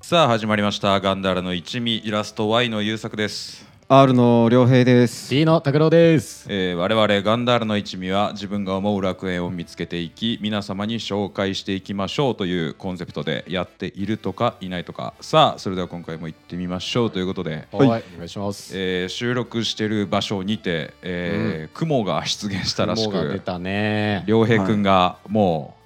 さあ始まりました。ガンダラの一味イラスト Y の優作です、R の良平です。D の拓郎です。えー我々ガンダーラの一味は自分が思う楽園を見つけていき皆様に紹介していきましょうというコンセプトでやっているとかいないとかさあそれでは今回も行ってみましょうということで、はい、お願いします。えー収録してる場所にて、えー雲が出現したらしく雲が出たね。良平君がも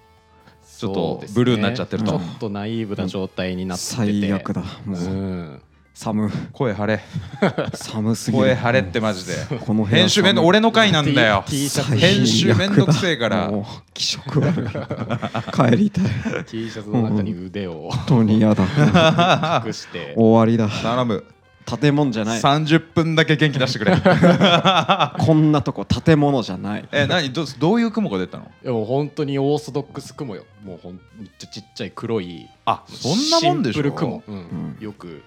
うちょっとそうですねブルーになっちゃってるとちょっとナイーブな状態になってて。最悪だ。もう。うん寒声張れ寒すぎる。声張れってマジでこの編集めんど俺の回なんだよ T, シャツ編集めんどくせえからもう気色悪い。帰りたい。T シャツの中に腕を本当に嫌だ。隠して。終わりだ。頼む建物じゃない。30分だけ元気出してくれ こんなとこ建物じゃない。え何？どどういう雲が出たの？でも本当にオーソドックス雲よ。もうほんめっちゃちっちゃい黒い。あそんなもんでしょ？シンプル雲。うんんよく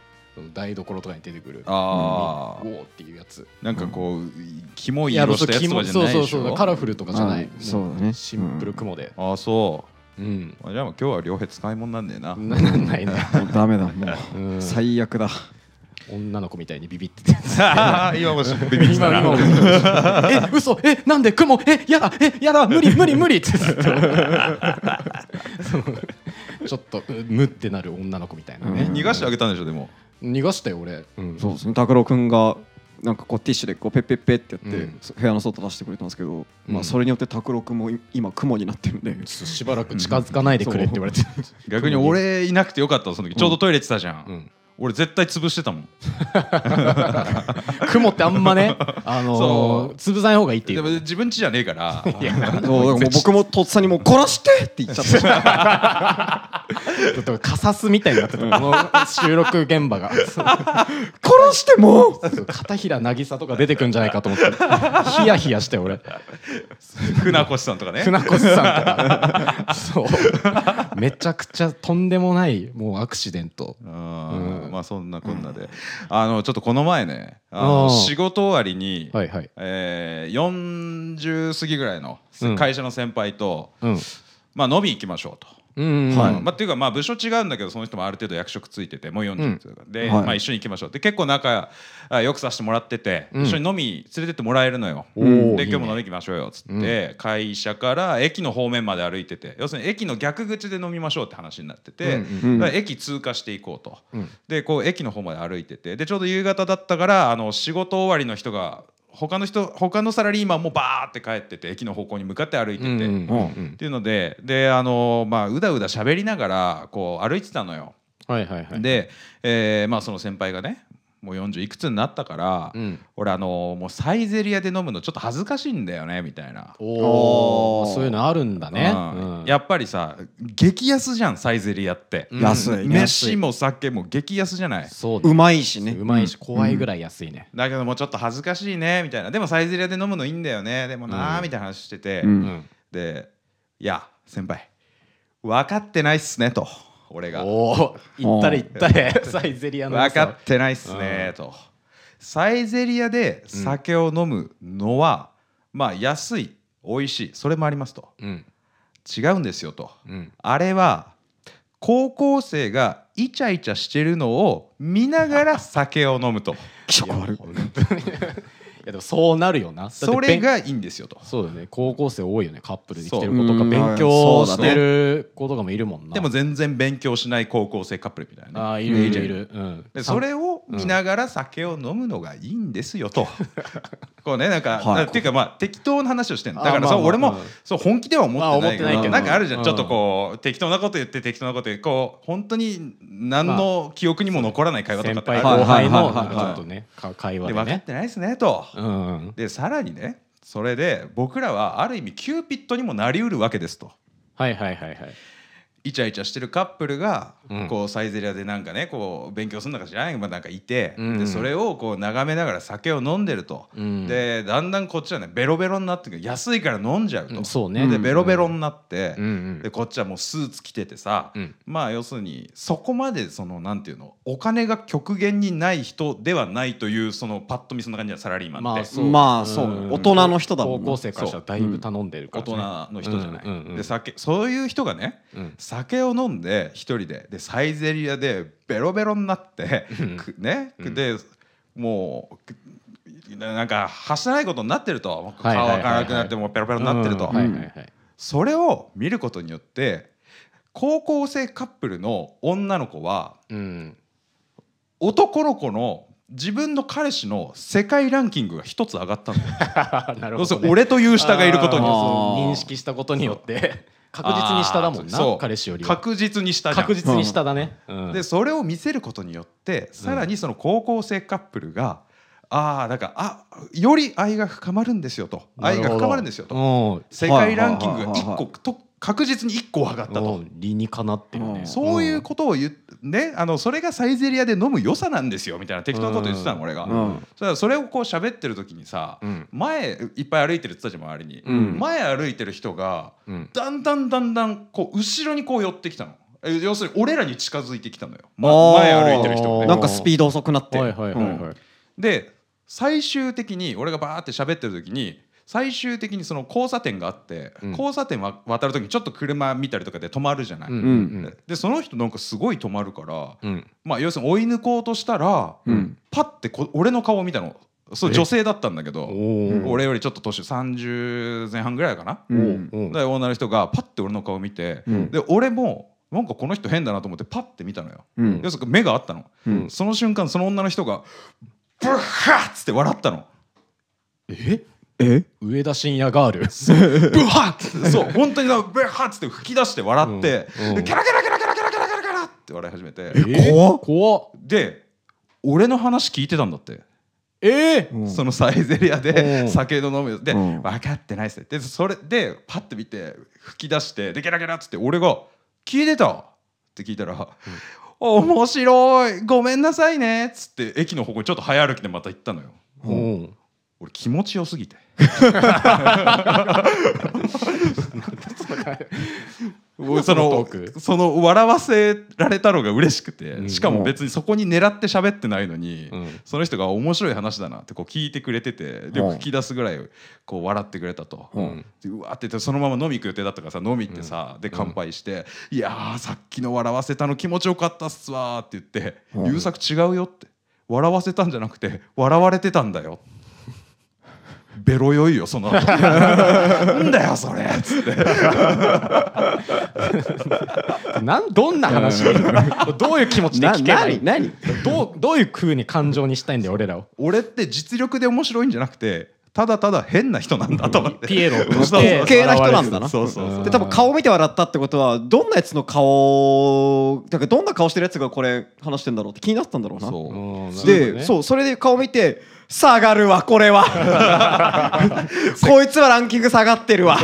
台所とかに出てくる。あー。うんおーっていうやつ。なんかこうキモい色したやつとかじゃないでしょ？そうそうそうカラフルとかじゃない。うんそうだね。シンプル雲で。あそう。ん。うじゃあ今日は両平使い物なんだよな。ななんないね。もうダメだ。もう。うん。最悪だ。女の子みたいにビビってて 今もビビってたな今 え嘘。えなんで雲？えやだ。えやだ。無理無理無理。ってずっとそう。ちょっとうむってなる女の子みたいなね、逃がしてあげたんでしょでも逃がしたよ俺、うん。そうですね。拓郎くんが。なんかこうティッシュでこうペッペッペってやって、うん。部屋の外出してくれたんですけど、うん。まあそれによって拓郎くんもい今雲になってるんで、しばらく近づかないでくれって言われて、逆に俺いなくてよかったわその時。ちょうどトイレ行ってたじゃん、うん俺絶対潰してたもん。雲ってあんまねあのそー、潰さない方がいいっていでうも自分家じゃねえから。もう僕もとっさにもう殺してって言っちゃった。ちょっとカサスみたいになってた。この収録現場が。殺しても片平渚とか出てくんじゃないかと思って。ヒヤヒヤして俺。船越さんとかね。船越さんとか。そう。めちゃくちゃとんでもないもうアクシデント。うんうん。まあそんなこんなで、あのちょっとこの前ねあの仕事終わりに、はいはい。えー、40過ぎぐらいのうん。会社の先輩と、うん。まあ飲み行きましょうと。うんはい。まあ、っていうかまあ部署違うんだけどその人もある程度役職ついててもう40とか、で、はい。まあ、一緒に行きましょう。で結構仲あよくさせてもらってて、うん。一緒に飲み連れてってもらえるのよ。で今日も飲み行きましょうよっつって、会社から駅の方面まで歩いてて要するに駅の逆口で飲みましょうって話になってて、駅通過していこうと。うん。でこう駅の方まで歩いててでちょうど夕方だったからあの仕事終わりの人が他の人他のサラリーマンもバーって帰ってて駅の方向に向かって歩いてて。うんっていうのでであのまあうだうだ喋りながらこう歩いてたのよ。はいはいはいで、えーまあ、その先輩がねもう40いくつになったから、うん。俺あのもうサイゼリヤで飲むのちょっと恥ずかしいんだよねみたいな。おおそういうのあるんだね。うん。うん。やっぱりさ激安じゃんサイゼリヤって、うん。安い。ね飯も酒も激安じゃない。そううまいしね。うまいし怖いぐらい安いね。だけどもうちょっと恥ずかしいねみたいな。でもサイゼリヤで飲むのいいんだよね。でもなーうん。みたいな話してて、うん。うん。で「いや先輩。分かってないっすね」と俺が。おお行ったれ行ったれ サイゼリアの分かってないっすねと。サイゼリヤで酒を飲むのは、まあ安い美味しい。それもありますと。うん。違うんですよと。うん。あれは高校生がイチャイチャしてるのを見ながら酒を飲むと。気色悪い。でもそうなるよな。それがいいんですよと。そうだね。高校生多いよね。カップルで来てるそう子とかうん。勉強してる子とかもいるもんな。でも全然勉強しない高校生カップルみたいなね。あーいるいるいる。うん。でそれを見ながら酒を飲むのがいいんですよと、こうねなんか、はい。っていうかまあ適当な話をしてんの。あだからまあまあ。そう俺も、うんそう本気では思ってないけど,、まあけど。なんかあるじゃん、うん。ちょっとこう適当なこと言って適当なこと言ってこう本当に何の記憶にも残らない会話とかってある。後輩のちょっとねか会話ででね分かってないですねと、うんうんでさらにねそれで僕らはある意味キューピッドにもなりうるわけですと。はいはいはいはいイチャイチャしてるカップルが、うん。こうサイゼリヤでなんかねこう勉強するのか知らないなんかいて、うんでそれをこう眺めながら酒を飲んでると、うん。でだんだんこっちはねベロベロになってくる。安いから飲んじゃうと、うん。そうね。でベロベロになって、でこっちはもうスーツ着ててさ、うん。まあ要するにそこまでそのなんていうのお金が極限にない人ではないというそのパッと見そんな感じなサラリーマンって、まあそう。大人の人だもんな。高校生からしたらだいぶ頼んでるか大ら、ね、人の人じゃない、で酒そういう人がねうん酒を飲んで一人で。でサイゼリヤでベロベロになって、ね、うん。でもうくなんか発せないことになってると。顔はいはいはいはい。開かなくなってもうペロペロになってると、それを見ることによって高校生カップルの女の子はうん。男の子の自分の彼氏の世界ランキングが一つ上がったんだよ。なる要するに俺という下がいることに認識したことによって確実に下だもんな彼氏よりは。確実に下確実に下だね、うん。でそれを見せることによってさらにその高校生カップルが、ああだからあより愛が深まるんですよと。愛が深まるんですよと。と世界ランキングが1はいはいはいはい個と確実に1個上がったと。理にかなってるね。うん。そういうことを言っねあのそれがサイゼリヤで飲む良さなんですよみたいな適当なこと言ってたの俺が、うん。それはそれをこう喋ってる時にさ、うん。前いっぱい歩いてるって言ったじゃん周りに、うん。前歩いてる人がうん。だんだんだんだんこう後ろにこう寄ってきたの。え要するに俺らに近づいてきたのよ、前歩いてる人が。ねなんかスピード遅くなって。はいはいはいはい、うん。で最終的に俺がバーって喋ってる時に最終的にその交差点があって、うん。交差点わ渡る時にちょっと車見たりとかで止まるじゃない、うんうんでその人なんかすごい止まるから、うん。まあ要するに追い抜こうとしたら、うん。パッてこ俺の顔を見たの。そうえ？女性だったんだけど俺よりちょっと年30前半ぐらいかな、うん。で女の人がパッて俺の顔見て、うん。で俺もなんかこの人変だなと思ってパッて見たのよ、うん。要するに目があったの、うん。その瞬間その女の人がブッハッつって笑ったの。え？え？上田晋也ガール。ブッハッ！そう 本当にさブッハッ！つって吹き出して笑って、うんうん。でキャラキャラキャラキャラキャラキャラキャラキャラって笑い始めて。え怖っ。怖っ。で俺の話聞いてたんだって、え？ーうん。そのサイゼリヤうん。で酒の飲むで、うん。分かってないっすね。でそれでパッて見て吹き出してでキャラキャラっつって俺が「聞いてた?」って聞いたら「面白いごめんなさいね」っつって駅の方向にちょっと早歩きでまた行ったのよ。うん俺気持ちよすぎて。そそのその笑わせられたのが嬉しくて、うん。しかも別にそこに狙って喋ってないのに、うん。その人が面白い話だなってこう聞いてくれててでうん。吹き出すぐらいこう笑ってくれたと。うん。でうわーって言ってそのまま飲み行く予定だったからさ飲み行ってさ、で乾杯して「いやーさっきの笑わせたの気持ちよかったっすわ」って言って「うん。優作違うよ」って「笑わせたんじゃなくて笑われてたんだよ」ベロ酔いよその後。なんだよそれ。っつってなんどんな話？どういう気持ちでな聞けばいい？何何どうどういう風に感情にしたいんだよ俺らを。俺って実力で面白いんじゃなくてただただ変な人なんだと思って。ピエロと そうして滑稽な人なんだな。そうそうそう。で多分顔見て笑ったってことはどんなやつの顔だからどんな顔してるやつがこれ話してんだろうって気になってたんだろうな。そう。うん。で、うそうそれで顔見て下がるわこれは。こいつはランキング下がってるわ。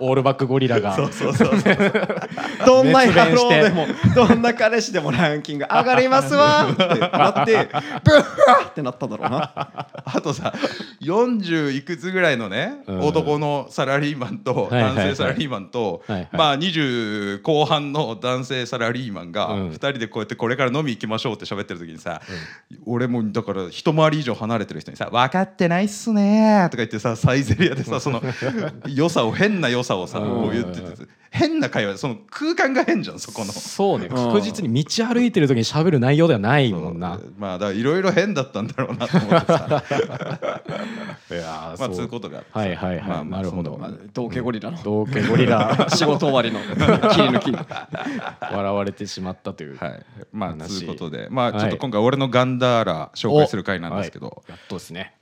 オールバックゴリラが。そうそうそうどんな野郎でもどんな彼氏でもランキング上がりますわ。ってなってブッハってなったんだろうな。あとさ40いくつぐらいのね、うん。男のサラリーマンと男性サラリーマンと、はいはい。まあ20後半の男性サラリーマンがうん。2人でこうやってこれから飲み行きましょうって喋ってる時にさ、俺もだから一回り以上離れてる人にさ「分かってないっすね」とか言ってさサイゼリヤでさその 良さを変な良さをさうんこう言ってて変な会話その空間が変じゃんそこの。そうね確実に道歩いてる時に喋る内容ではないもんな。まあだからいろいろ変だったんだろうなと思ってさ。いやーまあそそう。いうことがあってさはいはいはい。まあまあなるほど。同系ゴリラの。同系ゴリラ。仕事終わりの。切り抜き。笑われてしまったという。はい、まあと話。いうことで。まあはい。ちょっと今回俺のガンダーラ紹介する回なんですけど、おはいやっとですね。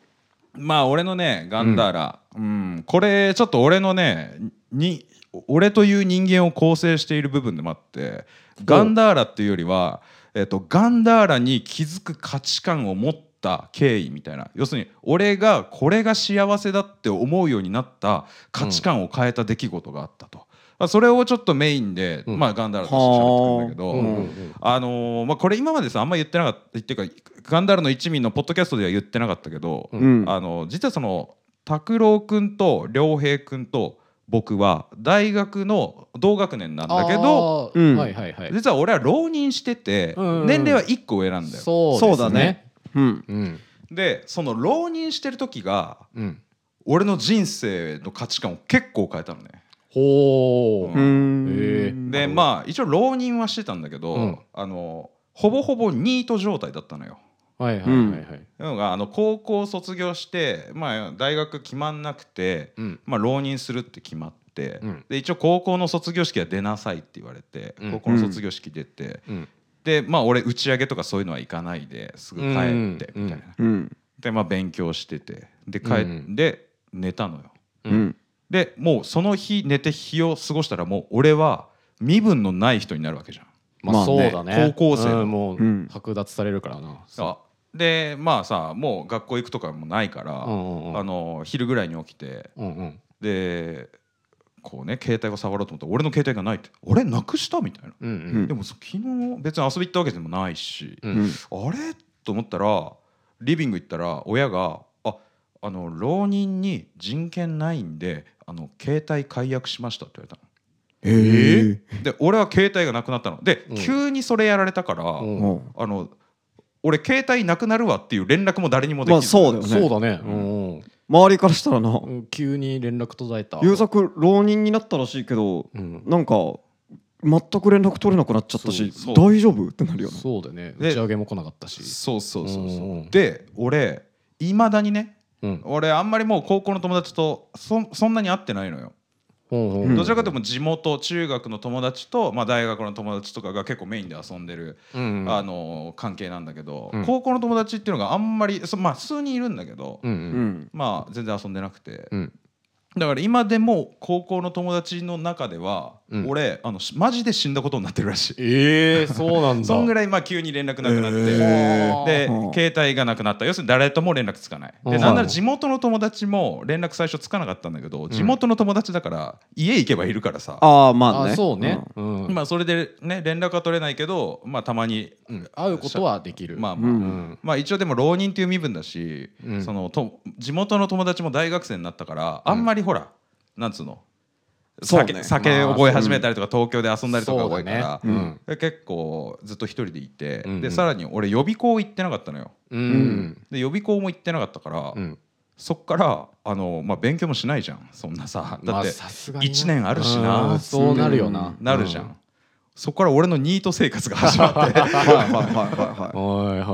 まあ俺のねガンダーラ、うん。これちょっと俺のねに俺という人間を構成している部分でもあってガンダーラっていうよりは、えっとガンダーラに気づく価値観を持った経緯みたいな。要するに俺がこれが幸せだって思うようになった価値観を変えた出来事があったと。まあそれをちょっとメインで、うん。まあガンダーラとして喋ってくんだけど、はあ。うんうんうん。あのーまあこれ今までさあんま言ってなかった。っていうかガンダーラの一味のポッドキャストでは言ってなかったけど、うん。あの実はその拓郎くんと良平くんと僕は大学の同学年なんだけどうん。はいはいはい。実は俺は浪人してて、うんうん。年齢は1個上なんだよ。そうそうだね。うん。うん。でその浪人してる時がうん。俺の人生の価値観を結構変えたのね。ほうん。でまあ一応浪人はしてたんだけど、うん。あのほぼほぼニート状態だったのよ。はいはいはいはい。のがあの高校卒業して、まあ、大学決まんなくて、うん。まあ、浪人するって決まって、うん。で一応高校の卒業式は出なさいって言われて、うん。高校の卒業式出て、うん。でまあ俺打ち上げとかそういうのは行かないですぐ帰ってうん。みたいな、うん。でまあ勉強しててで帰って、うん。で寝たのよ。うん。でもうその日寝て日を過ごしたらもう俺は身分のない人になるわけじゃんまあそうだね。高校生のうんもううん。剥奪されるからな。あでまあさもう学校行くとかもないから、うんうんうん。あの昼ぐらいに起きてうんうん。でこうね携帯を触ろうと思ったら俺の携帯がないって「俺なくした?」みたいな、うんううん。んでもそ昨日別に遊び行ったわけでもないし、ううんん。あれ？と思ったらリビング行ったら親が「ああの浪人に人権ないんであの携帯解約しました」って言われたの。えで俺は携帯がなくなったの。で、うん。急にそれやられたから、うん。うんあの俺携帯なくなるわっていう連絡も誰にもできまない、あそうだよね。そうだね。うん。周りからしたらな。うん急に連絡途絶えた。優作浪人になったらしいけどうん。なんか全く連絡取れなくなっちゃったし大丈夫ってなるよね。そうだね。で打ち上げも来なかったし。そうそうそうそう、うんで俺いまだにねうん。俺あんまりもう高校の友達とそそんなに会ってないのよ、どちらかというと地元中学の友達と、まあ、大学の友達とかが結構メインで遊んでる、うんあの関係なんだけど、うん。高校の友達っていうのがあんまりそまあ数人いるんだけど、うんううんん。まあ全然遊んでなくて、うん。だから今でも高校の友達の中では、うん。俺あのしマジで死んだことになってるらしい。ええそうなんだ。そんぐらいまあ急に連絡なくなって、へー。でうん。携帯がなくなった。要するに誰とも連絡つかない。うん。でなんなら地元の友達も連絡最初つかなかったんだけど地元の友達だから家行けばいるからさ、ああまあね。あそうね。うん。まあそれでね連絡は取れないけどまあたまにうん。会うことはできる。まあまあ、うん。うん。まあ一応でも浪人っていう身分だし、うん。そのと地元の友達も大学生になったからあんまりほら、なんつうの酒,、ね、酒覚え始めたりとか、東京で遊んだりとか多いから、ねうん、結構ずっと一人でいて、うん、でさらに俺予備校行ってなかったのよ、うん、で予備校も行ってなかったから、そっからあの、まあ、勉強もしないじゃん。そんなさ。だって1年あるしな、まあ、そうなるよな。なるじゃん、そこから俺のニート生活が始まって。はいは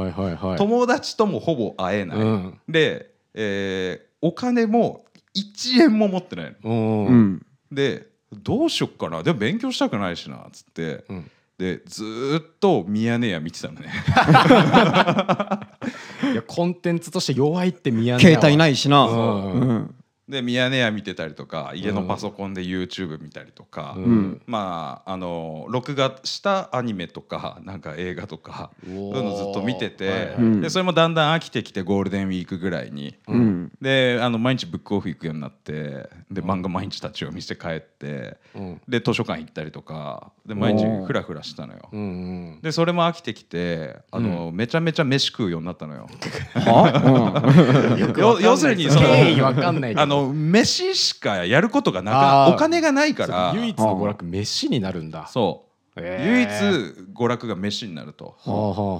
いはいはい友達ともほぼ会えない、で、えー、お金も1円も持ってないの、うん、でどうしよっかな。でも勉強したくないしな。っつって。うん。でずーっとミヤネ屋見てたのね。いやコンテンツとして弱いって宮根携帯ないいしな。うん。うんでミヤネ屋見てたりとか家のパソコンで YouTube 見たりとか、ううん。んまああの録画したアニメとかなんか映画とかそそういうのずっと見てて、うん。でそれもだんだん飽きてきてゴールデンウィークぐらいに、うん。うんであの毎日ブックオフ行くようになってで漫画毎日立ち読みして帰ってうん。で図書館行ったりとかで毎日フラフラしたのよ。うんうん。でそれも飽きてきてあの、めちゃめちゃ飯食うようになったのよ。要するにその経緯わかんないけどあの飯しかやることがなくお金がないから。唯一の娯楽飯になるんだ。そう、唯一娯楽が飯になると。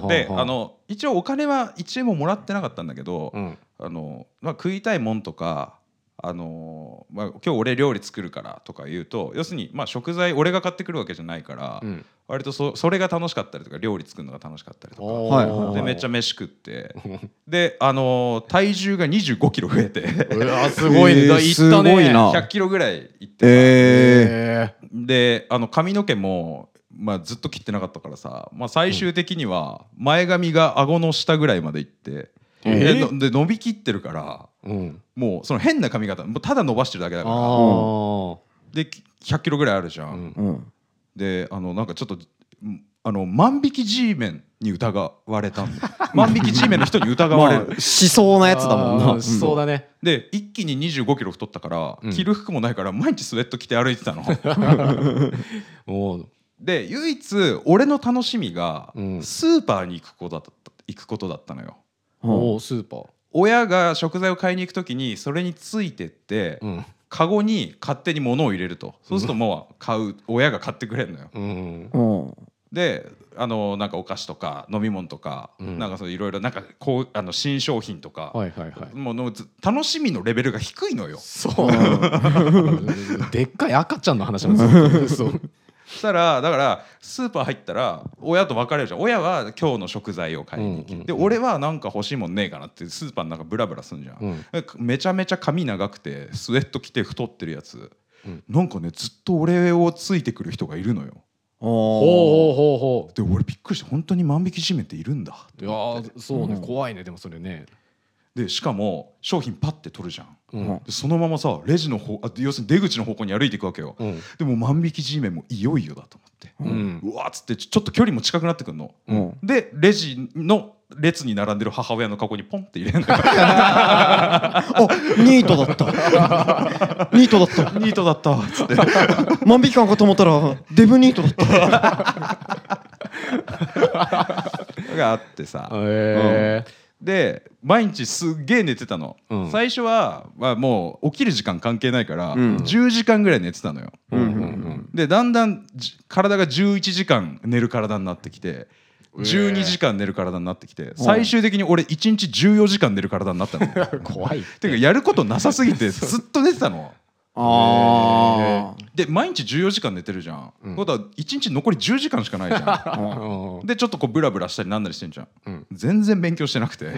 であの一応お金は1円ももらってなかったんだけど、うん。あのまあ、食いたいもんとかあのまあ、今日俺料理作るからとか言うと要するに、まあ、食材俺が買ってくるわけじゃないから、うん。割とそそれが楽しかったりとか料理作るのが楽しかったりとかでめっちゃ飯食って であの体重が2 5キロ増えてすごいね。えーだいったね。すごいな。100キロぐらいいってさ。ええであの髪の毛も、まあ、ずっと切ってなかったからさ、まあ、最終的には前髪が顎の下ぐらいまでいって、えー？で伸びきってるからーうん。もうその変な髪型もうただ伸ばしてるだけだから。で100キロぐらいあるじゃん、うん。うん。であのなんかちょっとんあの万引き G メンに疑われたんだ。よ 万引き G メンの人に疑われる、まあしそうなやつだもんな。あーそうだね。で一気に2 5キロ太ったから、うん。着る服もないから毎日スウェット着て歩いてたの。もう。で唯一俺の楽しみが、うん。スーパーに行くことだった行くことだったのようん。もうスーパー。親が食材を買いに行く時にそれについてって、うん。カゴに勝手に物を入れると。そうするともう買う親が買ってくれるのよ。うん。うん。であのなんかお菓子とか飲み物とか、うん。なんかそういろいろなんかこうあの新商品とか、はいはいはい。もうのず楽しみのレベルが低いのよ。そう。でっかい赤ちゃんの話なんですよ。そう。そしたらだからスーパー入ったら親と別れるじゃん。親は今日の食材を買いに行き、うんうんで俺はなんか欲しいもんねえかなってスーパーの中ブラブラすんじゃん、うん。めちゃめちゃ髪長くてスウェット着て太ってるやつ、うん。なんかねずっと俺をついてくる人がいるのよ。ほほうほうほうほで俺びっくりして本当に万引きメンっているんだ。ういやーそうね怖いねでもそれねでしかも商品パッて取るじゃん。うん。でそのままさレジの方あ要するに出口の方向に歩いていくわけよ、うん。でも万引き G メンもいよいよだと思って、うん。うわっつってちょっと距離も近くなってくるの、うん。でレジの列に並んでる母親のカゴにポンって入れるのよ。あニートだった。ニートだった。ニートだったっつって。万引き感かと思ったらデブニートだった。があってさ。へで毎日すっげえ寝てたの、うん。最初は、まあ、もう起きる時間関係ないから、うん。10時間ぐらい寝てたのよ。でだんだんじ体が11時間寝る体になってきて12時間寝る体になってきて最終的に俺1日14時間寝る体になったの。う ん怖いて。いうかやることなさすぎて ずっと寝てたのあで毎日14時間寝てるじゃん、うん。ことは1日残り10時間しかないじゃん。うん。でちょっとこうブラブラしたりなんなりしてんじゃん。うん。全然勉強してなくて。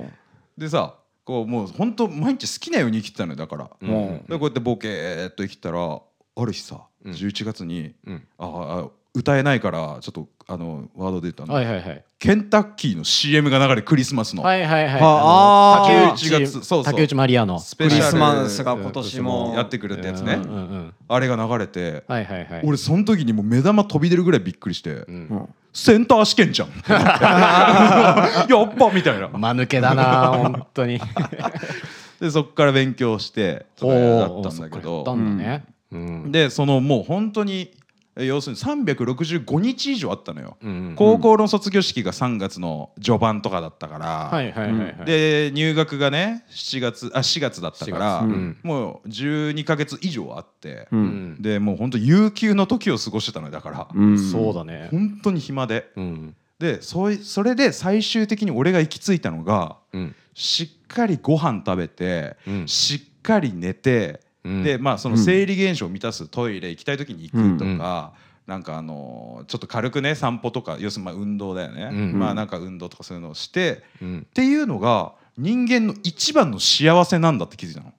でさこうもう本当毎日好きなように生きてたのよだから、うん。うんでこうやってボケーっと生きてたらある日さうん。11月に、うん。ああ歌えないからちょっとあのワードで言ったの、はいはいはい。ケンタッキーの CM が流れクリスマスの、はいはいはい。あーあの竹内11月そうそう。竹内まりやの。スペシャル。クリスマスが今年も。やってくるってやつね、うんうんうん。あれが流れて、はいはいはい。俺その時にもう目玉飛び出るぐらいびっくりして、うん。うん。センター試験じゃん。やっぱみたいな。間抜けだな本当に。でそっから勉強してとかやったんだけそっかやどったんだね。うん。でそのもう本当にえ要するに365日以上あったのよ、うん高校の卒業式が3月の序盤とかだったから、はいはいはいはい。で入学がね7月あ4月だったから、4月。うん。もう12か月以上あって、ううん。んでもう本当有給の時を過ごしてたのよだから、うん。そうだね。本当に暇で。うん。でそいそれで最終的に俺が行き着いたのがうん。しっかりご飯食べて、うん。しっかり寝て、うんでまあその生理現象を満たすトイレ行きたい時に行くとか、なんかあのーちょっと軽くね散歩とか要するにまあ運動だよね、うん。まあなんか運動とかそういうのをしてうん。っていうのが人間の一番の幸せなんだって気づいたの。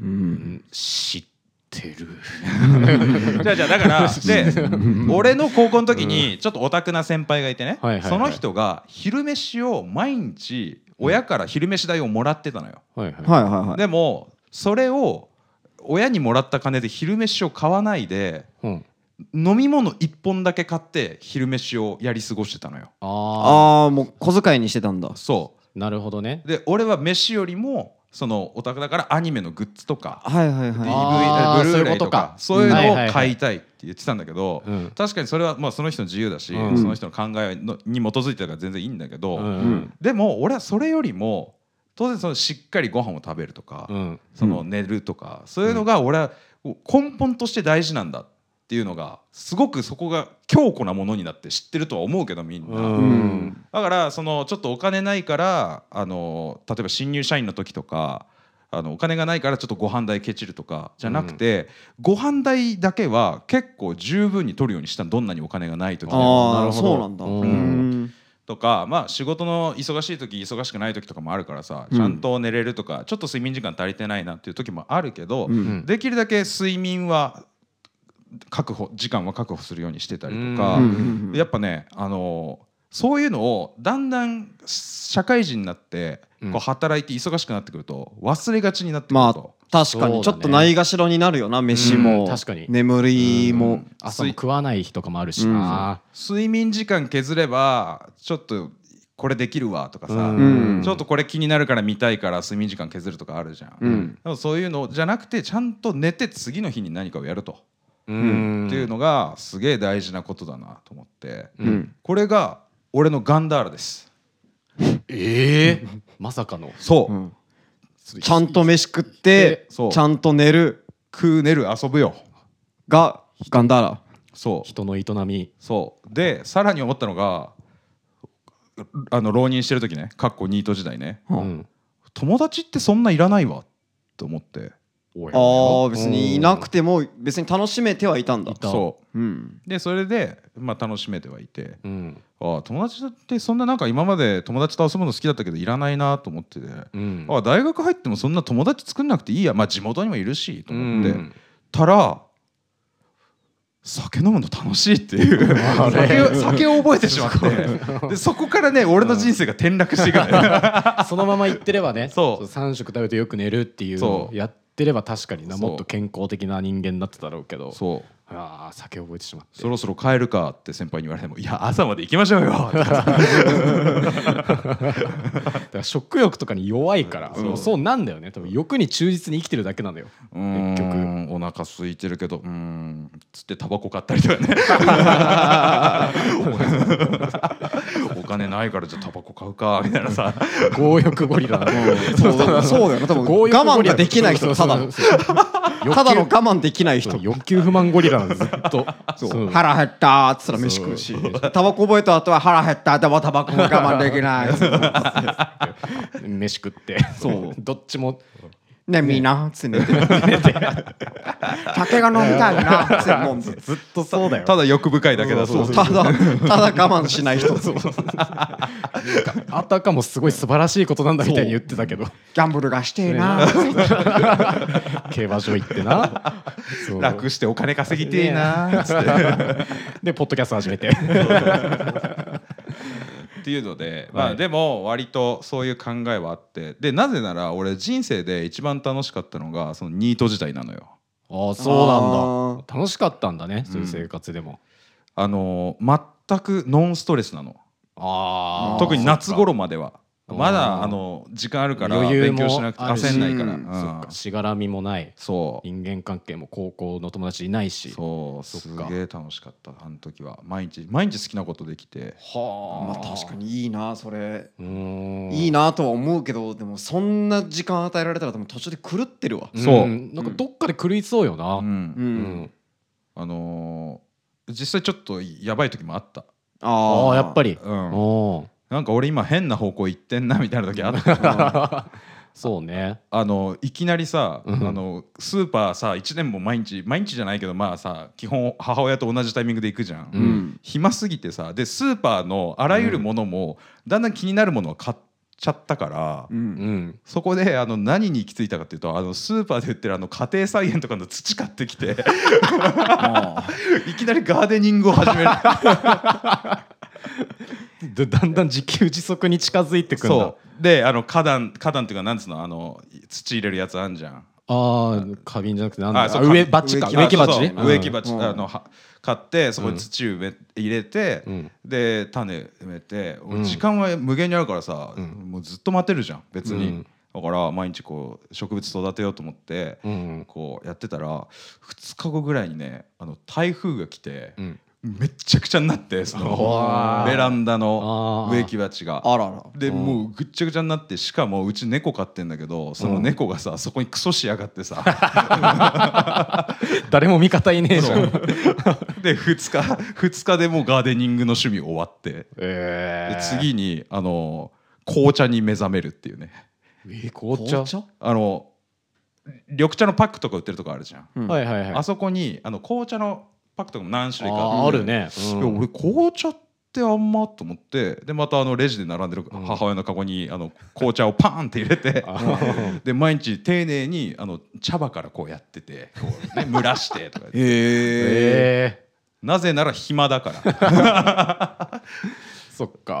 ううん。ん知ってる。じゃあじゃあだからで俺の高校の時にちょっとオタクな先輩がいてね、その人が昼飯を毎日親から昼飯代をもらってたのよ。はいはい。はいはいはい。でもそれを親にもらった金で昼飯を買わないでうん。飲み物1本だけ買って昼飯をやり過ごしてたのよ。あああもう小遣いにしてたんだ。そあなるほどね。うで俺は飯よりもそのオタクだからアニメのグッズとかはいはい DVD ブルーレイとかそういうのをそういうことか買いたいって言ってたんだけど、うん。確かにそれはまあその人の自由だし、うん。その人の考えのに基づいてるから全然いいんだけど、でも俺はそれよりも当然そのしっかりご飯を食べるとか、うん。その寝るとかそういうのが俺は根本として大事なんだっていうのがすごくそこが強固なものになって知ってるとは思うけどみんな。うん。うんだからそのちょっとお金ないからあの例えば新入社員の時とかあのお金がないからちょっとご飯代ケチるとかじゃなくて、ご飯代だけは結構十分に取るようにしたどんなにお金がない時でも。ああなるほどそうなんだ。うん。うんとかまあ仕事の忙しい時忙しくない時とかもあるからさうん。ちゃんと寝れるとか、ちょっと睡眠時間足りてないなっていう時もあるけど、うん。できるだけ睡眠は確保時間は確保するようにしてたりとか、うん。やっぱねあのそういうのをだんだん社会人になってうん。こう働いて忙しくなってくると忘れがちになってくまあると、確かにちょっとないがしろになるよな飯も。うん確かに。眠りも。朝も食わない日とかもあるしな、睡眠時間削ればちょっとこれできるわとかさ、うん。ちょっとこれ気になるから見たいから睡眠時間削るとかあるじゃん、うん。でもそういうのじゃなくてちゃんと寝て次の日に何かをやると、うん。っていうのがすげえ大事なことだなと思って、うん。これが俺のガンダーラです。ええ まさかの。そう、うんちゃんと飯食ってちゃんと寝る食う寝る遊ぶよ。がガンダーラ。そう。人の営み。そう。でさらに思ったのがあの浪人してる時ね。かっこニート時代ね。うん。うん友達ってそんないらないわ。って思ってあー別にいなくても別に楽しめてはいたんだ。いた。そう。うん。でそれで、まあ、楽しめてはいて。うん。ああ友達ってそんななんか今まで友達と遊ぶの好きだったけどいらないなと思ってて、うん。ああ大学入ってもそんな友達作んなくていいやまあ地元にもいるしと思って、うん。たら酒飲むの楽しいっていう。酒を酒を覚えてしまって。でそこからね俺の人生が転落していくそのまま言ってればね。そう。3食食べてよく寝るっていうのをそう。やってれば確かになもっと健康的な人間になってたろうけど。そうああ酒を覚えてしまって。そろそろ帰るかって先輩に言われても「いや朝まで行きましょうよ 」だから食欲とかに弱いからそうそうなんだよね。多分欲に忠実に生きてるだけなんだよ。結局。んお腹空いてるけどうーん。つってタバコ買ったりとかね。お金ないからじゃあタバコ買うかみたいなさ。強欲ゴリラだそうだそうだよな多分我強欲ゴリラ慢ができない人ただただの我慢できない人。欲求不満ゴリラずっと。そう。腹減ったーっつったら飯食うし。タバコ覚えた後は腹減ったでもタバコも我慢できない。飯食って。そう。どっちもねみんなっつって酒が飲みたいなっつって飲んでずっとそうだよ。ただ欲深いだけだそうただただ我慢しない人。ギあたかもすごい素晴らしいことなんだみたいに言ってたけど。ャンブルがしてえな。競馬場行ってな。楽してお金稼ぎてえな。でポッドキャスト始めてっていうので、まあ、はいでも割とそういう考えはあってでなぜなら俺人生で一番楽しかったのがそのニート時代なのよ。ああそうなんだ。楽しかったんだねそういう生活でも、あのー全くノンストレスなの。ああ特に夏頃まではまだあの時間あるから余裕も勉強しなくてあるし。焦んないから、うん。か。しがらみもない。そう。人間関係も高校の友達いないし。そう。そっか。すげえ楽しかったあの時は。毎日毎日好きなことできて。はまあ確かにいいなそれ。うーん。いいなとは思うけどでもそんな時間与えられたら多分途中で狂ってるわ。そう。ん。なんかどっかで狂いそうよな、うん。ううん。んあのー実際ちょっとやばい時もあった。ああやっぱり、うん。おーなんか俺今変な方向行ってんなみたいな時あった そうね。あのいきなりさ、うん。あのスーパーさ1年も毎日毎日じゃないけどまあさ基本母親と同じタイミングで行くじゃん、ううん。ん暇すぎてさでスーパーのあらゆるものも、だんだん気になるものを買っちゃったから、ううん。んそこであの何に行き着いたかっていうとあのスーパーで売ってるあの家庭菜園とかの土買ってきて いきなりガーデニングを始める。でだんだん自給自足に近づいてくんだ。そう。であの花壇花壇っていうかなんつうの？あの土入れるやつあんじゃん。ああ花瓶じゃなくてなんだ。あそうあ植木鉢か。植木鉢。植木鉢、うん。あのは買ってそこに土埋め入れて、うん。で種埋めて、うん。時間は無限にあるからさ、うん。もうずっと待てるじゃん別に、うん。だから毎日こう植物育てようと思って、うんこうやってたら2日後ぐらいにねあの台風が来て、うんめっちゃくちゃになってそのベランダの植木鉢が。あらら。でうん。もうぐっちゃぐちゃになってしかもうち猫飼ってんだけどその猫がさそこにクソしやがってさ。誰も味方いねえじゃん。で2日二日でもうガーデニングの趣味終わって。えで次にあの紅茶に目覚めるっていうね。え紅茶？あの緑茶のパックとか売ってるとこあるじゃん、うん。はいはいはい。あそこにあの紅茶のパックとかも何種類かあるね、いや俺紅茶ってあんまと思って。でまたあのレジで並んでるうん。母親のカゴにあの紅茶をパーンって入れて。で毎日丁寧にあの茶葉からこうやってて。こう、ね、蒸らしてとかへええなぜなら暇だから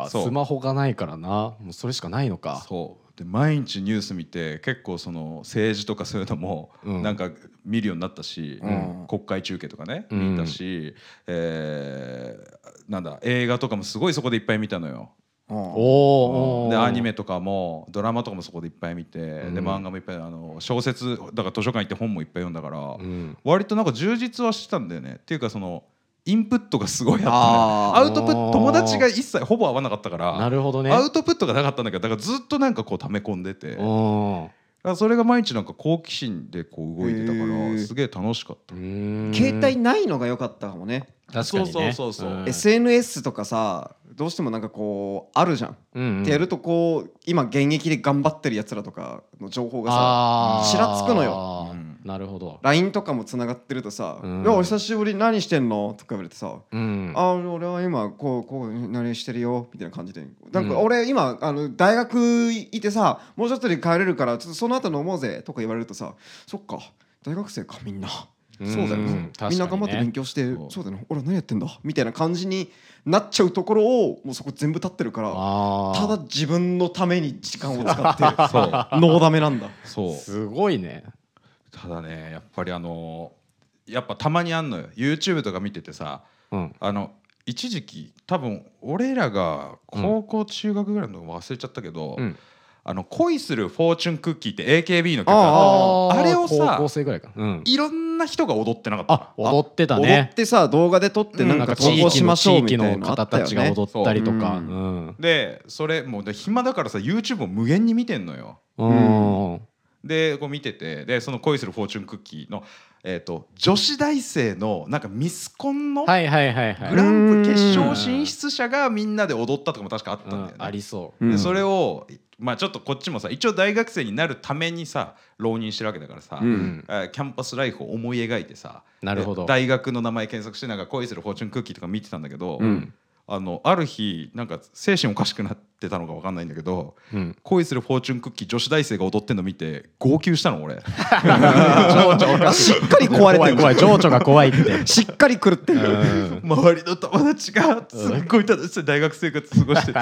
スマホがないからな。もうそれしかないのか。そう。で毎日ニュース見て結構その政治とかそういうのもうん。なんか見るようになったし、うん。国会中継とかねうん。見たし、えーなんだ映画とかもすごいそこでいっぱい見たのよ。うん。おおでアニメとかもドラマとかもそこでいっぱい見て、ん。で漫画もいっぱいあの小説だから図書館行って本もいっぱい読んだから、うん。割となんか充実はしてたんだよね。っていうかそのインプットがすごいあっアウトプット友達が一切ほぼ合わなかったからなるほどね。アウトプットがなかったんだけどだからずっとなんかこう溜め込んでて。それが毎日なんか好奇心でこう動いてたかへらー。すげえ楽しかった。携帯ないのが良かったかもね。確かにね。そうそうそうそう。ん。SNS とかさどうしてもなんかこうあるじゃん、うんうん。ってやるとこう今現役で頑張ってるやつらとかの情報がさちらつくのよ。うんなるほど。LINE とかもつながってるとさ「うんいやお久しぶり何してんの?」とか言われてさ「うんあ俺は今こうこう何してるよ」みたいな感じで。なんかうん。俺今あの大学いてさもうちょっとで帰れるからちょっとその後飲もうぜとか言われるとさそっか大学生かみんな。そうだよ、んみんな頑張って勉強してそう。だよね。俺は何やってんだ？みたいな感じになっちゃうところをもうそこ全部立ってるからあただ自分のために時間を使ってる そう。ノーダメなんだ。そう。すごいねただねやっぱりあのやっぱたまにあんのよ。YouTube とか見ててさうん。あの一時期多分俺らが高校中学ぐらいの忘れちゃったけど、うん。あの恋するフォーチュンクッキーって AKB の曲あああれをさ高校生ぐらいか。うん。いろんな人が踊ってなかった。あ踊ってた踊ねってさ動画で撮ってうん。なんか投稿しましょうみたいな地域の方たちが踊ったりとか。そう。うん。でそれもうで暇だからさ YouTube を無限に見てんのよ。うんでこう見ててでその恋するフォーチュンクッキーの、えー、と女子大生のなんかミスコンのはいはいはいはい。グランプリ決うん勝進出者がみんなで踊ったとかも確かあったんだよね、うん。ありそう。ん。でそれをまあちょっとこっちもさ一応大学生になるためにさ浪人してるわけだからさ、うんん。えーキャンパスライフを思い描いてさなるほど。で大学の名前検索してなんか恋するフォーチュンクッキーとか見てたんだけど、うんあのある日なんか精神おかしくなってたのか分かんないんだけどうん。恋するフォーチュンクッキー女子大生が踊ってんの見て号泣したの俺。しっかり壊れてる怖い情緒が怖いって。しっかり狂ってるうん。周りの友達がすっごい楽しそうに大学生活過ごしてて。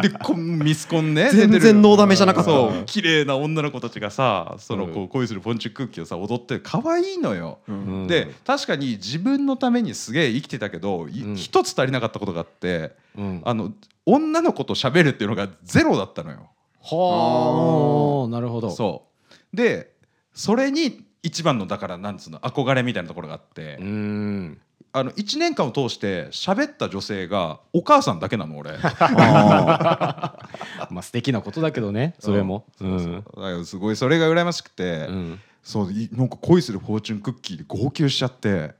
でこミスコンね全然ノーダメじゃなかった。そう綺麗な女の子たちがさそのこうう恋するフォンチュンクッキーをさ踊って可愛いのよ。うん。で確かに自分のためにすげえ生きてたけどいうん。一つ足りなかったことがあってうん。あの女の子と喋るっていうのがゼロだったのよ。はあなるほど。そう。でそれに一番のだからなんつうの憧れみたいなところがあって、うん。あの1年間を通して喋った女性がお母さんだけなの俺。あまあ素敵なことだけどねそれも。そうそう。だからすごいそれが羨ましくて、うん。そういなんか恋するフォーチュンクッキーで号泣しちゃって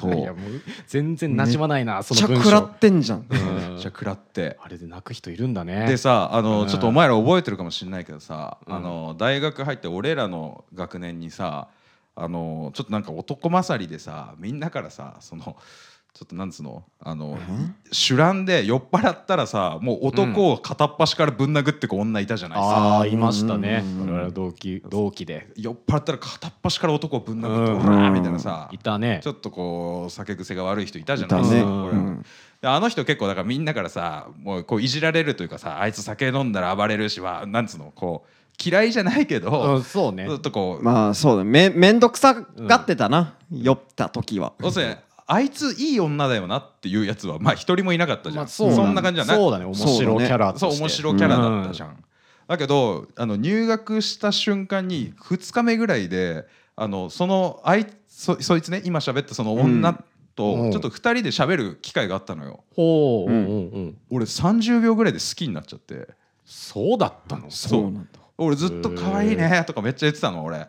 そう。いやもう全然なじまないなーそのちゃ食らってんじゃん。ちゃ食らって。あれで泣く人いるんだね。でさあの、うん。ちょっとお前ら覚えてるかもしれないけどさ、うんあの大学入って俺らの学年にさあのちょっとなん。か男勝りでさみんなからさそのちょっとなんつうの？あの酒乱で酔っ払ったらさもう男を片っ端からぶん殴ってく女いたじゃない？ですか、ああいましたね。うん。我々同期同期で。酔っ払ったら片っ端から男をぶん殴って、うん。ほらみたいなさ。いたね。ちょっとこう酒癖が悪い人いたじゃない？ですか、あの人結構だからみんなからさもうこういじられるというかさあいつ酒飲んだら暴れるしはなんつうのこう嫌いじゃないけうどん、そうね。ずっとこう、まあそうだめめんどくさがってたな。酔った時は。要するにあいついい女だよなっていうやつはまあ一人もいなかったじゃん、まあそうなんんな感じじゃない。そうだね面白キャラそう面白キャラだったじゃん、だけどあの入学した瞬間に2日目ぐらいであのそのあいそそいつね今喋ったその女うん。とちょっと2人で喋る機会があったのよ、ほう、うんうんうん。うん、俺30秒ぐらいで好きになっちゃって。そうだったの？そう。なんだ。俺ずっと可愛いねとかめっちゃ言ってたの俺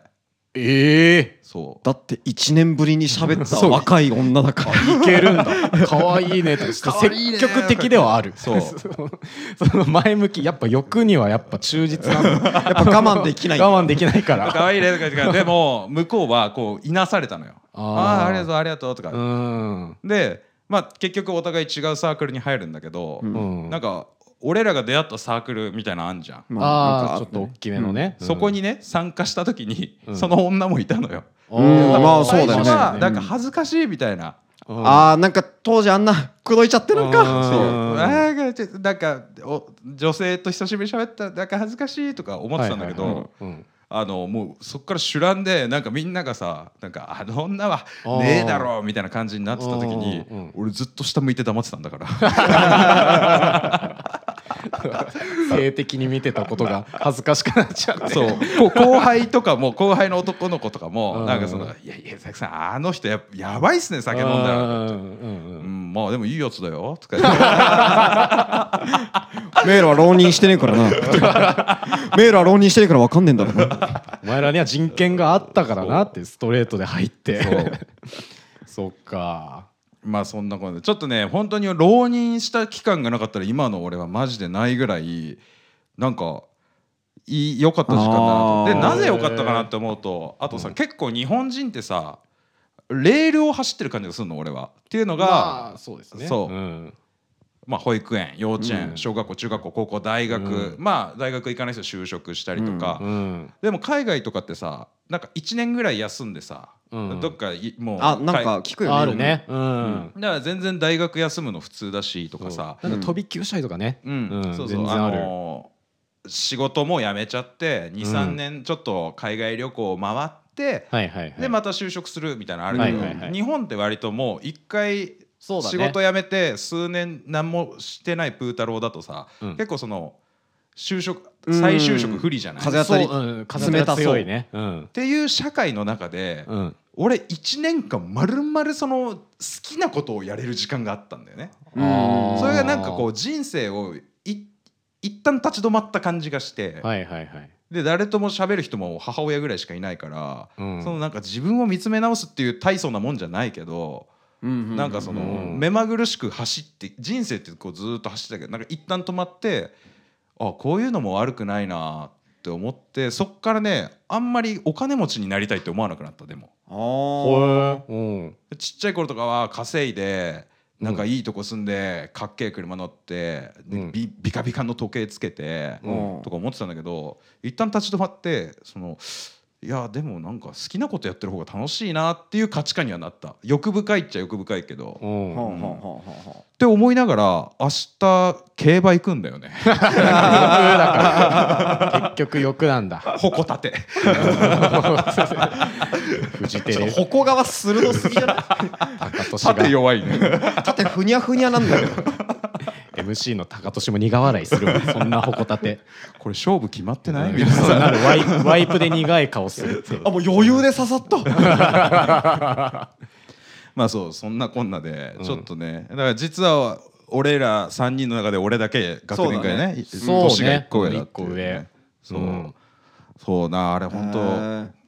ええ。そう。だって1年ぶりに喋ったそう。若い女だから。いけるんだ。可愛いね。とか可愛いね積極的ではある。そう。その前向き。やっぱ欲にはやっぱ忠実なんだ。やっぱ我慢できない。我慢できないから。可愛いねとか言ってでも向こうはこういなされたのよ。あー。ああーありがとうありがとうとか、うん。でまあ結局お互い違うサークルに入るんだけど、うん。なんか俺らが出会ったサークルみたいなのあんじゃん、まああちょっと大きめのね、そこにね参加した時に、うん。その女もいたのよ、うん。うん。まあそうだよね。最初はうんなんか恥ずかしいみたいな、うん。あーなんか当時あんな口説いちゃってるんか。うん。そう。なん。かちょなんかお女性と久しぶりに喋ったらなんか恥ずかしいとか思ってたんだけど、はいはいはい。うんあのもうそっから主覧でなんかみんながさなんかあの女はねえだろうみたいな感じになってた時に俺ずっと下向いて黙ってたんだから。性的に見てたことが恥ずかしくなっちゃって。そう。後輩とかも後輩の男の子とかもうん。なんかその「いやいや佐々木さんあの人ややばいっすね酒飲んだら」うんまあでもいいやつだよ」とか言って。メールは浪人してねえからな。メールは浪人してねえから分かんねえんだろうな お前らには人権があったからなってストレートで入って。そっか。まあそんなことでちょっとね本当に浪人した期間がなかったら今の俺はマジでないぐらいなんか良かった時間だなと。でなぜ良かったかなって思うとあとさ、結構日本人ってさレールを走ってる感じがするの俺は。っていうのが、まあそうですね。そう。うんまあ、保育園幼稚園、うん。小学校中学校高校大学、うん。まあ大学行かない人は就職したりとか、うん。でも海外とかってさなんか1年ぐらい休んでさ、うん。どっかいもうあなんか聞くよね。あるね。うん。だから全然大学休むの普通だしとかさ。なんか飛び級したりとかね。うん、うん。そうそう。あ全然ある。のー仕事も辞めちゃって23、うん。年ちょっと海外旅行を回って、はいはいはい。でまた就職するみたいなのあるけど、はいはいはい。日本って割ともう一回そうだね。仕事辞めて数年何もしてないプー太郎だとさ、うん。結構その就職うん。再就職不利じゃない、っ風当たりそううん風が強いね。う。ん。ていう社会の中で、うん。俺1年間まるまるその好きなことをやれる時間があったんだよね。うんあー。それがなんかこう人生をい一旦立ち止まった感じがして、はいはいはい。で誰とも喋る人も母親ぐらいしかいないから、うん。そのなんか自分を見つめ直すっていう大層なもんじゃないけど、うんなんかその、うん目まぐるしく走って人生ってこうずーっと走ってたけどなんか一旦止まってあこういうのも悪くないなって思ってそっからねあんまりお金持ちになりたいって思わなくなったでも。あー。ほえうん。ちっちゃい頃とかは稼いでなんかいいとこ住んでかっけえ車乗って、でうん。ビビカビカの時計つけて、うん。とか思ってたんだけど一旦立ち止まってそのいやでもなんか好きなことやってる方が楽しいなっていう価値観にはなった。欲深いっちゃ欲深いけど、っうん。はあはあはあはあ。はて思いながら明日競馬行くんだよね。結局欲なんだ。矛立て。フジテレあ矛側鋭すぎじゃない？縦弱いね。縦ふにゃふにゃなんだけど MC の高俊も苦笑いするわ。そんな矛立てこれ勝負決まってない、そうなる。ワイワイプで苦い顔する。っていう。あもう余裕で刺さった。まあそうそんなこんなでうん。ちょっとね、だから実は俺ら3人の中で俺だけ学年会ね。そうね。年が1個上だっていう一個上。そう、うん。そうなあれ本当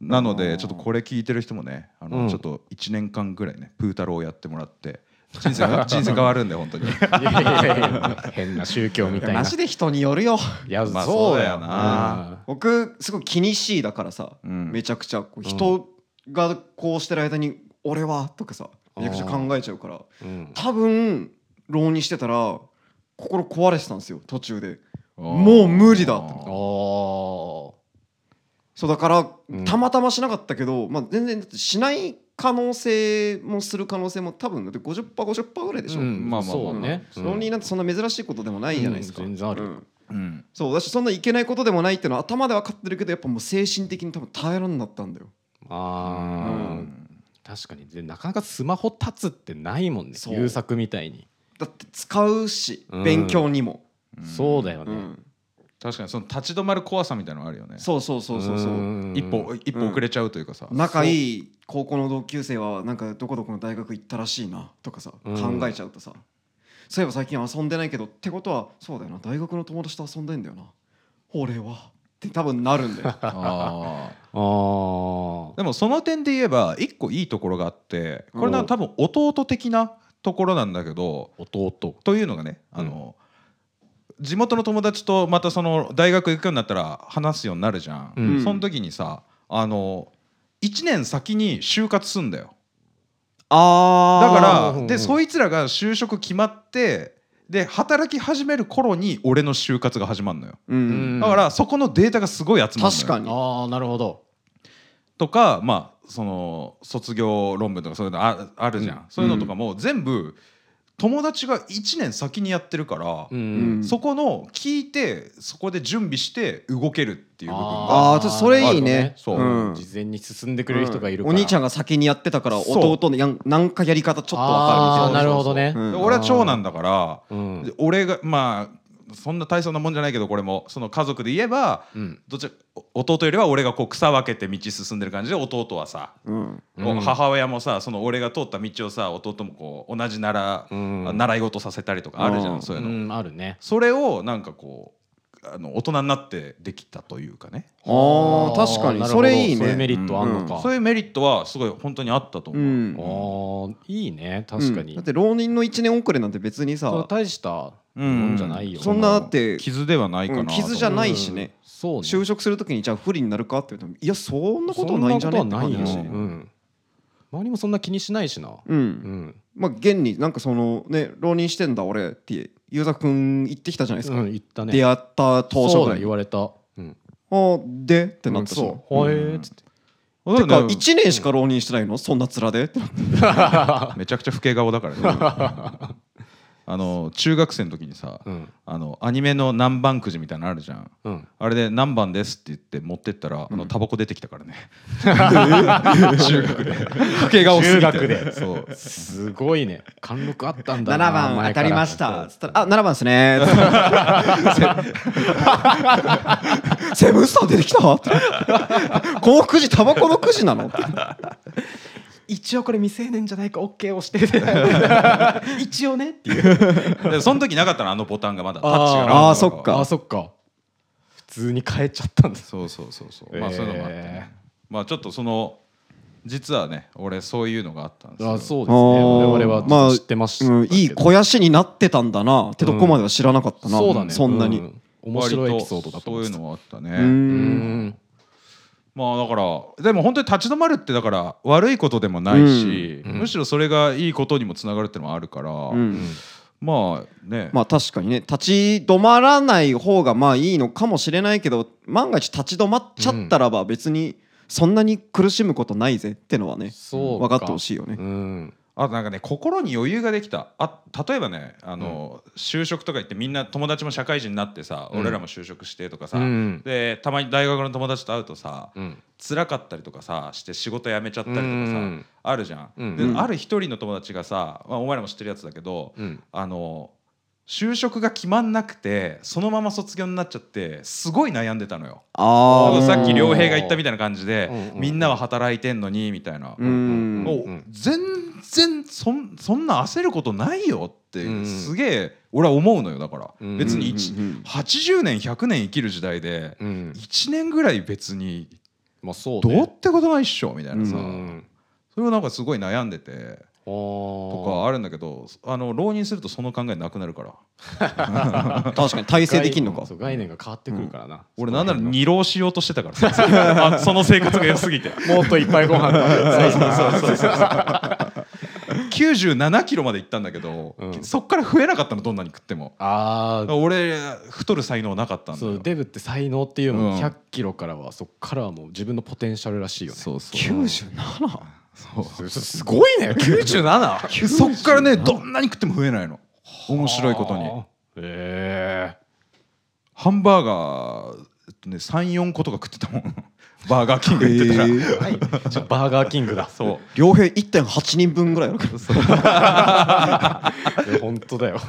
なのでちょっとこれ聞いてる人もねあの、うん。ちょっと1年間ぐらいねプー太郎をやってもらって人生が 人生変わるんで本当に。いやいやいや変な宗教みたいな。マジで人によるよ。いやまあそうだよな。な。僕すごい気にしいだからさ、うん。めちゃくちゃこう人がこうしてる間に「俺は?」とかさめちゃくちゃ考えちゃうからうん。多分浪人してたら心壊れてたんですよ途中で。ももう無理だとおそうだからうん。たまたましなかったけど、まあ、全然だってしない可能性もする可能性も多分だって 50%50% ぐらいでしょ、うんまあまあまあそうねうん。浪人なんてそんな珍しいことでもないじゃないですか、うん全然あるうんうん。そうだしそんないけないことでもないっていうのは頭で分かってるけどやっぱもう精神的に多分耐えらんなったんだよ。あー。うん。確かに。でなかなかスマホ立つってないもんね。そう。優作みたいに。だって使うしうん勉強にも、そうだよね。うん確かにその立ち止まる怖さみたいなのあるよね。そうそうそうそうそう。うん。一歩一歩遅れちゃうというかさ、仲いい高校の同級生はなんかどこどこの大学行ったらしいなとかさ、うん。考えちゃうとさ。そういえば最近遊んでないけどってことはそうだよな。大学の友達と遊んでんだよな。俺は。って多分なるんだよ。あー。あー。でもその点で言えば一個いいところがあってこれなうん。多分弟的なところなんだけど弟。というのがねあの、地元の友達とまたその大学行くようになったら話すようになるじゃん、うん。その時にさあの1年先に就活すんだよ。あだかうんうんうん。らでそいつらが就職決まってで働き始める頃に俺の就活が始まるのよ。うん、うん。だからそこのデータがすごい集まるのよ。確かに。ああなるほど。とかまあその卒業論文とかそういうのああるじゃん、そういうのとかも全部友達が1年先にやってるから、うん。そこの聞いてそこで準備して動けるっていう部分があーちょっとそれいいね。そう。うん。事前に進んでくれる人がいるから、お兄ちゃんが先にやってたから弟のやんなんかやり方ちょっとわあーかるみたいな。なるほどね、うんで俺は長男だから、俺がまあそんな大層なもんじゃないけどこれもその家族で言えば、うん。どっちお弟よりは俺がこう草分けて道進んでる感じで弟はさ、うん。母親もさその俺が通った道をさ弟もこう同じ習,、うん。習い事させたりとかあるじゃん、うん。そういうの、うんあるね。それをなんかこうあの大人になってできたというかね、あー確かに。それいいね。そういうメリットあんのか、そういうメリットはすごい本当にあったと思う、うん。あーいいね。確かに、うん。だって浪人の1年遅れなんて別にさ大したもんじゃないよ、そんなだって傷ではないかな。うんと、傷じゃないしね。そうね。就職するときにじゃあ不利になるかって言うといやそんなことはないんじゃね？そんなことはないよ、って感じだし。うん、周りもそんな気にしないしな。ううんん、まあ現になんかそのね浪人してんだ俺ってゆうざくん言ってきたじゃないですか、うん、言ったね。出会った当初そうだぐらい言われた、うん、あでってなったし、そう。ほえーっつって。てかだからね1年しか浪人してないの？そんな面で？ってなって めちゃくちゃ老け顔だからね あの中学生の時にさ、うん。あのアニメの何番くじみたいなのあるじゃん。うん。あれで何番ですって言って持ってったら、あのタバコ出てきたからね。中学で。すぎて。中学で。そう。すごいね。貫禄あったんだな7番当たりました。つったら「あ7番ですね」セブンスター出てきた？このくじタバコのくじなの?」一応これ未成年じゃないか OK をして 一応ねっていう。でその時なかったのあのボタンがまだタッチがなかったあーそっか。あそっか。普通に変えちゃったんですそうそうそうそう。まあえーそういうのもあってね、まあちょっとその実はね俺そういうのがあったんですよ。あそうですね。我々はちょっと知ってましたけど、うん、いい肥やしになってたんだな。ってとこまでは知らなかったな、そうだね。そんなに、う面白いエピソードだとそういうのもあったね、うーうんんまあだからでも本当に立ち止まるってだから悪いことでもないし、うん。むしろそれがいいことにもつながるっていうのもあるから、うん。まあね、まあ確かにね立ち止まらない方がまあいいのかもしれないけど万が一立ち止まっちゃったらば別にそんなに苦しむことないぜってのはねそう分かってほしいよね。うんあとなんかね心に余裕ができた。あ例えばねあの、就職とか行ってみんな友達も社会人になってさ、うん。俺らも就職してとかさ、うん。でたまに大学の友達と会うとさ、うん。辛かったりとかさして仕事辞めちゃったりとかさ、うん。あるじゃん。うん。でうん。ある一人の友達がさ、まあ、お前らも知ってるやつだけど、うん。あの就職が決まんなくてそのまま卒業になっちゃってすごい悩んでたのよ。あさっき良平が言ったみたいな感じで、うんうんみんなは働いてんのにみたいな。うんもううん。全然そんそんな焦ることないよってうんすげえ俺は思うのよだから。うん別に一うんうん。うん80年100年生きる時代でうん。1年ぐらい別にどうね。ってことないっしょみたいなさ。うん。それをなんかすごい悩んでてととかあるんだけどあの浪人するとその考えなくなるから。確かに体制できんのか。そう概念が変わってくるからな、俺なんなら二浪しようとしてたから。その生活が良すぎて。もっといっぱいご飯食べそうそうそう97キロまで行ったんだけど、うん。そっから増えなかったのどんなに食っても。ああ俺太る才能なかったんだよ。そうデブって才能っていうのうん。も100キロからはそっからはもう自分のポテンシャルらしいよね。そうそう。97? そう。すすごいね。97? そっからねどんなに食っても増えないの。面白いことに。へえ。ハンバーガー、えっとね、34個とか食ってたもんバーガーキング行ってたら、へー。はい。じゃあバーガーキングだ。そう。両兵1.8人分ぐらいあるから。いや 本当だよ。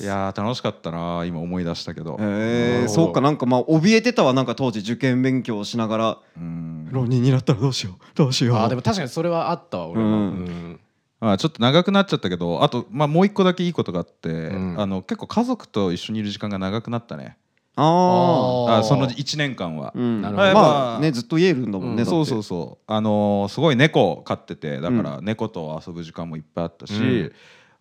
いやー楽しかったな今思い出したけど、えほどそうかなんかまあ怯えてたわなんか当時受験勉強をしながら。うん。浪人になったらどうしよう。どうしよう。あーでも確かにそれはあったわ俺も、うん。うん。まあ、ちょっと長くなっちゃったけどあと、まあ、もう一個だけいいことがあって、ん。あの結構家族と一緒にいる時間が長くなったねああその1年間は。あ、うん、なるほど。まあねずっと言えるんだもんね、うん。そうそうそう。あのーすごい猫飼っててだから猫と遊ぶ時間もいっぱいあったし、うん。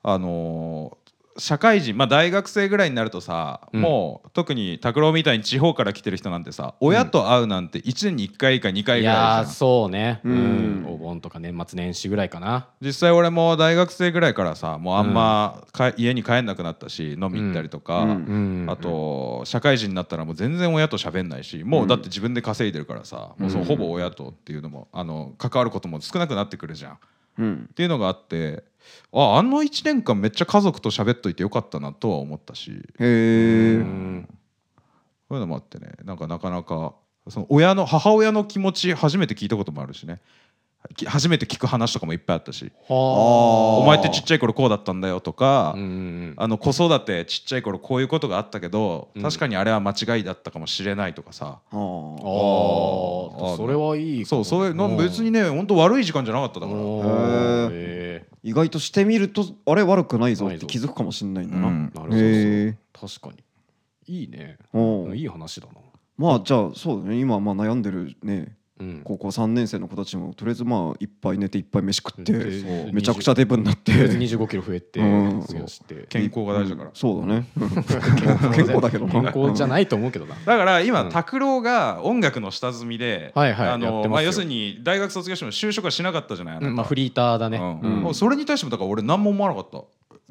あのー社会人、まあ、大学生ぐらいになるとさ、うん。もう特に拓郎みたいに地方から来てる人なんてさ親と会うなんて1年に1回か2回いぐらいやーじゃん。そうね。ううん。んお盆とか年末年始ぐらいかな。実際俺も大学生ぐらいからさもうあんまか、家に帰んなくなったし飲み行ったりとか、うん。うん。あと社会人になったらもう全然親と喋んないしもうだって自分で稼いでるからさ、もうそうほぼ親とっていうのもあの関わることも少なくなってくるじゃん。うん。っていうのがあってああの1年間めっちゃ家族と喋っといてよかったなとは思ったし。へえうん。そういうのもあってね。なんかなかなかその親の母親の気持ち初めて聞いたこともあるしね。き初めて聞く話とかもいっぱいあったし。はお前ってちっちゃい頃こうだったんだよとか、あの子育てちっちゃい頃こういうことがあったけど、うん。確かにあれは間違いだったかもしれないとかさ、あー。あああそれはいいそうそういうの別にね本当悪い時間じゃなかっただから。意外としてみるとあれ悪くないぞって気づくかもしれないんだな、うん。ーなるほど。確かに。いいね。いい話だな。まあじゃあそうだね。今まあ悩んでるね。うん高校3年生の子たちもとりあえずまあいっぱい寝ていっぱい飯食ってめちゃくちゃデブになって。25キロ増えて健康が大事だから、そうだね。健康だけどな健康じゃないと思うけどな。だから今うん拓郎が音楽の下積みで、要するに大学卒業しても就職はしなかったじゃないあなた。うんまあフリーターだね。うん。うん。もうそれに対してもだから俺何も思わなかった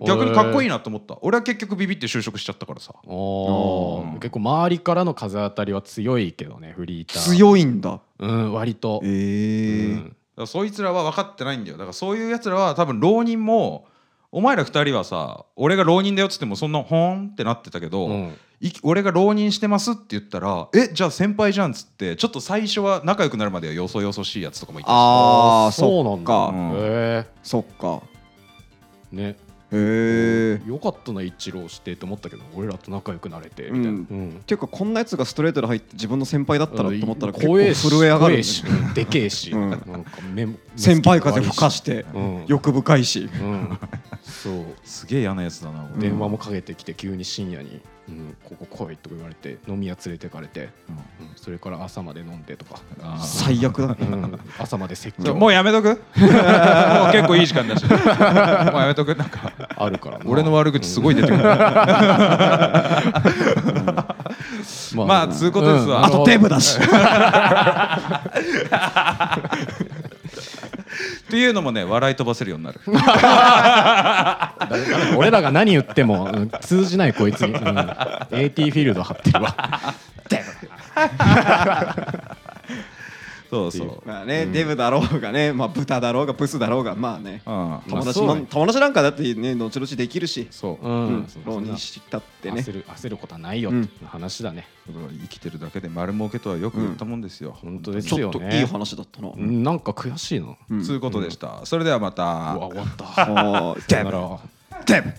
逆にかっこいいなと思った。俺は結局ビビって就職しちゃったからさ。うん。結構周りからの風当たりは強いけどねフリーター。強いんだ。うん割と。ええうん。だからそいつらは分かってないんだよ。だからそういうやつらは多分浪人もお前ら二人はさ俺が浪人だよっつってもそんなほーんってなってたけど、うん。い俺が浪人してますって言ったらえじゃあ先輩じゃんっつってちょっと最初は仲良くなるまではよそよそしいやつとかもいたし。ああそうなんだ。うん。へそっか。えねへえよかったな一浪してと思ったけど俺らと仲良くなれてみたいな、うん。うんていうかこんなやつがストレートで入って自分の先輩だったらと思ったら結構震え上がるしうんでけえし、うんなんか目目先輩風吹かしてうん欲深いしうん、そうすげえ嫌なやつだな俺、電話もかけてきて急に深夜に「うん、ここ来い」とか言われて飲み屋連れてかれて、うん。うん、それから朝まで飲んでとか、最悪だ。うん、朝まで説教。もうやめとく？もう結構いい時間だし。もうやめとく？なんか。あるからな。俺の悪口すごい出てくる、ままあ。つうことですわ。ん。あとデブだし っていうのもね笑い飛ばせるようになる。俺らが何言っても、うん通じないこいつに、うん、AT フィールド張ってるわ そうそう。まあねデブだろうがねまあ豚だろうがブスだろうがまあね。うん。友達そうねも友達なんかだってね後々できるし。そう。うん。うん。そう。浪人したってね。焦る焦ることはないよって話だね、だから生きてるだけで丸儲けとはよく言ったもんですよ、本当ですちょよねっといい話だったな。うん。なんか悔しいな、うん。つうことでした、それではまた。うわ終わった。あーさよなら。デブ